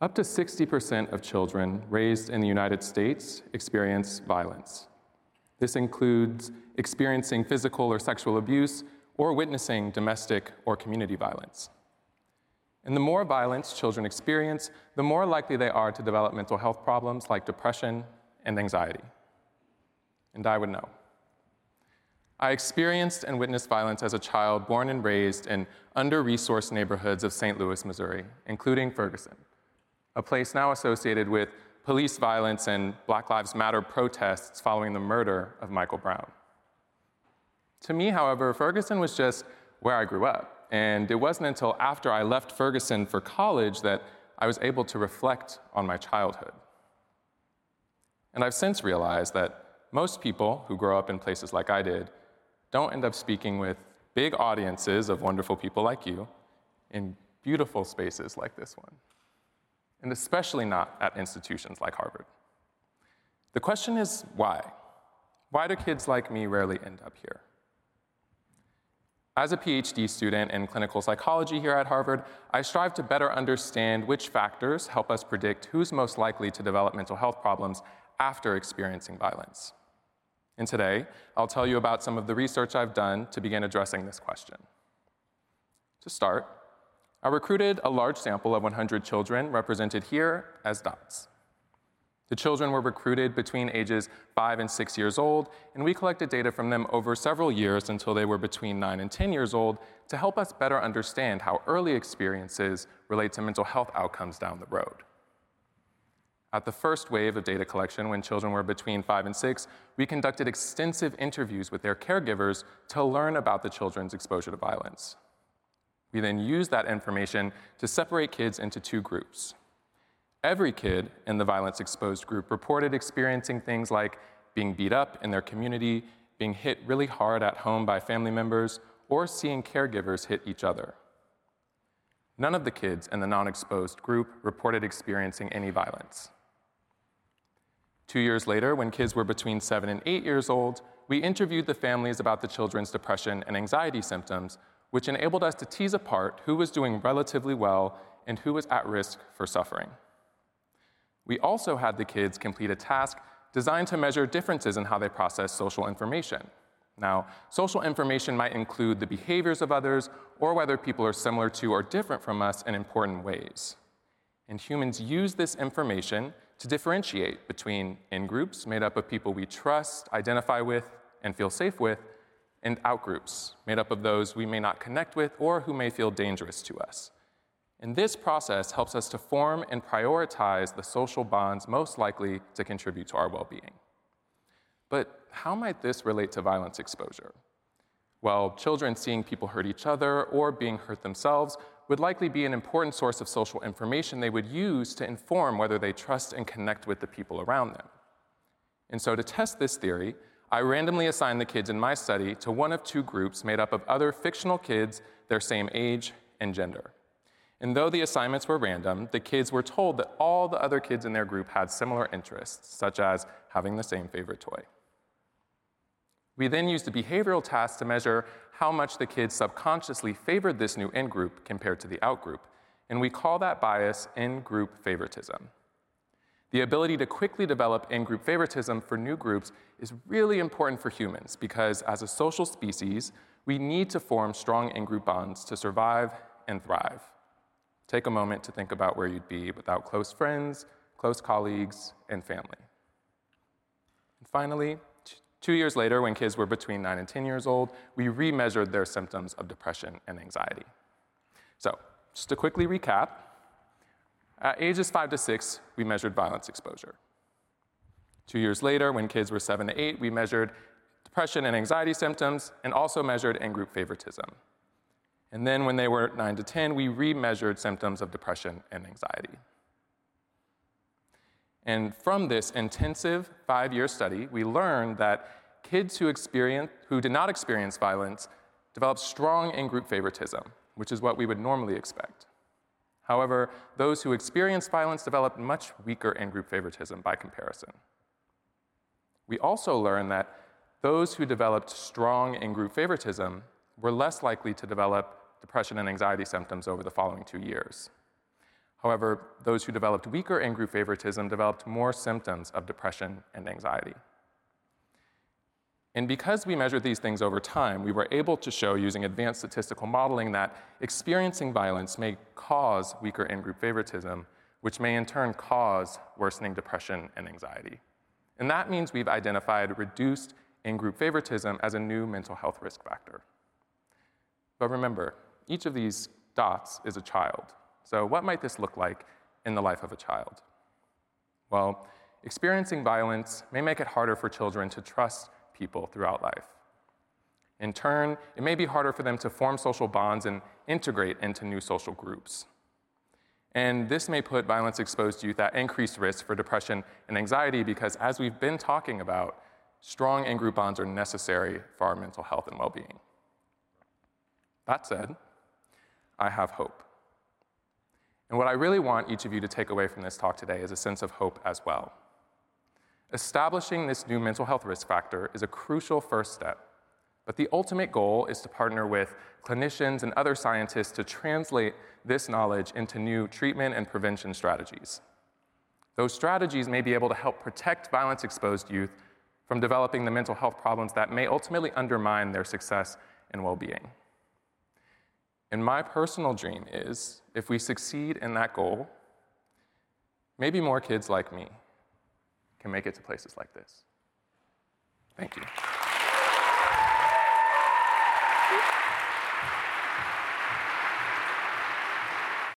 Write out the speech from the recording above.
Up to 60% of children raised in the United States experience violence. This includes experiencing physical or sexual abuse or witnessing domestic or community violence. And the more violence children experience, the more likely they are to develop mental health problems like depression and anxiety. And I would know. I experienced and witnessed violence as a child born and raised in under resourced neighborhoods of St. Louis, Missouri, including Ferguson, a place now associated with police violence and Black Lives Matter protests following the murder of Michael Brown. To me, however, Ferguson was just where I grew up. And it wasn't until after I left Ferguson for college that I was able to reflect on my childhood. And I've since realized that most people who grow up in places like I did don't end up speaking with big audiences of wonderful people like you in beautiful spaces like this one, and especially not at institutions like Harvard. The question is why? Why do kids like me rarely end up here? As a PhD student in clinical psychology here at Harvard, I strive to better understand which factors help us predict who's most likely to develop mental health problems after experiencing violence. And today, I'll tell you about some of the research I've done to begin addressing this question. To start, I recruited a large sample of 100 children represented here as dots. The children were recruited between ages 5 and 6 years old, and we collected data from them over several years until they were between 9 and 10 years old to help us better understand how early experiences relate to mental health outcomes down the road. At the first wave of data collection, when children were between five and six, we conducted extensive interviews with their caregivers to learn about the children's exposure to violence. We then used that information to separate kids into two groups. Every kid in the violence exposed group reported experiencing things like being beat up in their community, being hit really hard at home by family members, or seeing caregivers hit each other. None of the kids in the non exposed group reported experiencing any violence. Two years later, when kids were between seven and eight years old, we interviewed the families about the children's depression and anxiety symptoms, which enabled us to tease apart who was doing relatively well and who was at risk for suffering. We also had the kids complete a task designed to measure differences in how they process social information. Now, social information might include the behaviors of others or whether people are similar to or different from us in important ways. And humans use this information to differentiate between in groups made up of people we trust, identify with, and feel safe with, and outgroups made up of those we may not connect with or who may feel dangerous to us. And this process helps us to form and prioritize the social bonds most likely to contribute to our well being. But how might this relate to violence exposure? Well, children seeing people hurt each other or being hurt themselves would likely be an important source of social information they would use to inform whether they trust and connect with the people around them. And so, to test this theory, I randomly assigned the kids in my study to one of two groups made up of other fictional kids their same age and gender. And though the assignments were random, the kids were told that all the other kids in their group had similar interests, such as having the same favorite toy. We then used a behavioral task to measure how much the kids subconsciously favored this new in group compared to the out group, and we call that bias in group favoritism. The ability to quickly develop in group favoritism for new groups is really important for humans because, as a social species, we need to form strong in group bonds to survive and thrive. Take a moment to think about where you'd be without close friends, close colleagues, and family. And finally, Two years later, when kids were between 9 and 10 years old, we remeasured their symptoms of depression and anxiety. So, just to quickly recap, at ages 5 to 6, we measured violence exposure. Two years later, when kids were 7 to 8, we measured depression and anxiety symptoms and also measured in group favoritism. And then when they were 9 to 10, we re measured symptoms of depression and anxiety. And from this intensive five year study, we learned that kids who, who did not experience violence developed strong in group favoritism, which is what we would normally expect. However, those who experienced violence developed much weaker in group favoritism by comparison. We also learned that those who developed strong in group favoritism were less likely to develop depression and anxiety symptoms over the following two years. However, those who developed weaker in group favoritism developed more symptoms of depression and anxiety. And because we measured these things over time, we were able to show using advanced statistical modeling that experiencing violence may cause weaker in group favoritism, which may in turn cause worsening depression and anxiety. And that means we've identified reduced in group favoritism as a new mental health risk factor. But remember, each of these dots is a child. So, what might this look like in the life of a child? Well, experiencing violence may make it harder for children to trust people throughout life. In turn, it may be harder for them to form social bonds and integrate into new social groups. And this may put violence exposed youth at increased risk for depression and anxiety because, as we've been talking about, strong in group bonds are necessary for our mental health and well being. That said, I have hope. And what I really want each of you to take away from this talk today is a sense of hope as well. Establishing this new mental health risk factor is a crucial first step, but the ultimate goal is to partner with clinicians and other scientists to translate this knowledge into new treatment and prevention strategies. Those strategies may be able to help protect violence exposed youth from developing the mental health problems that may ultimately undermine their success and well being. And my personal dream is if we succeed in that goal, maybe more kids like me can make it to places like this. Thank you.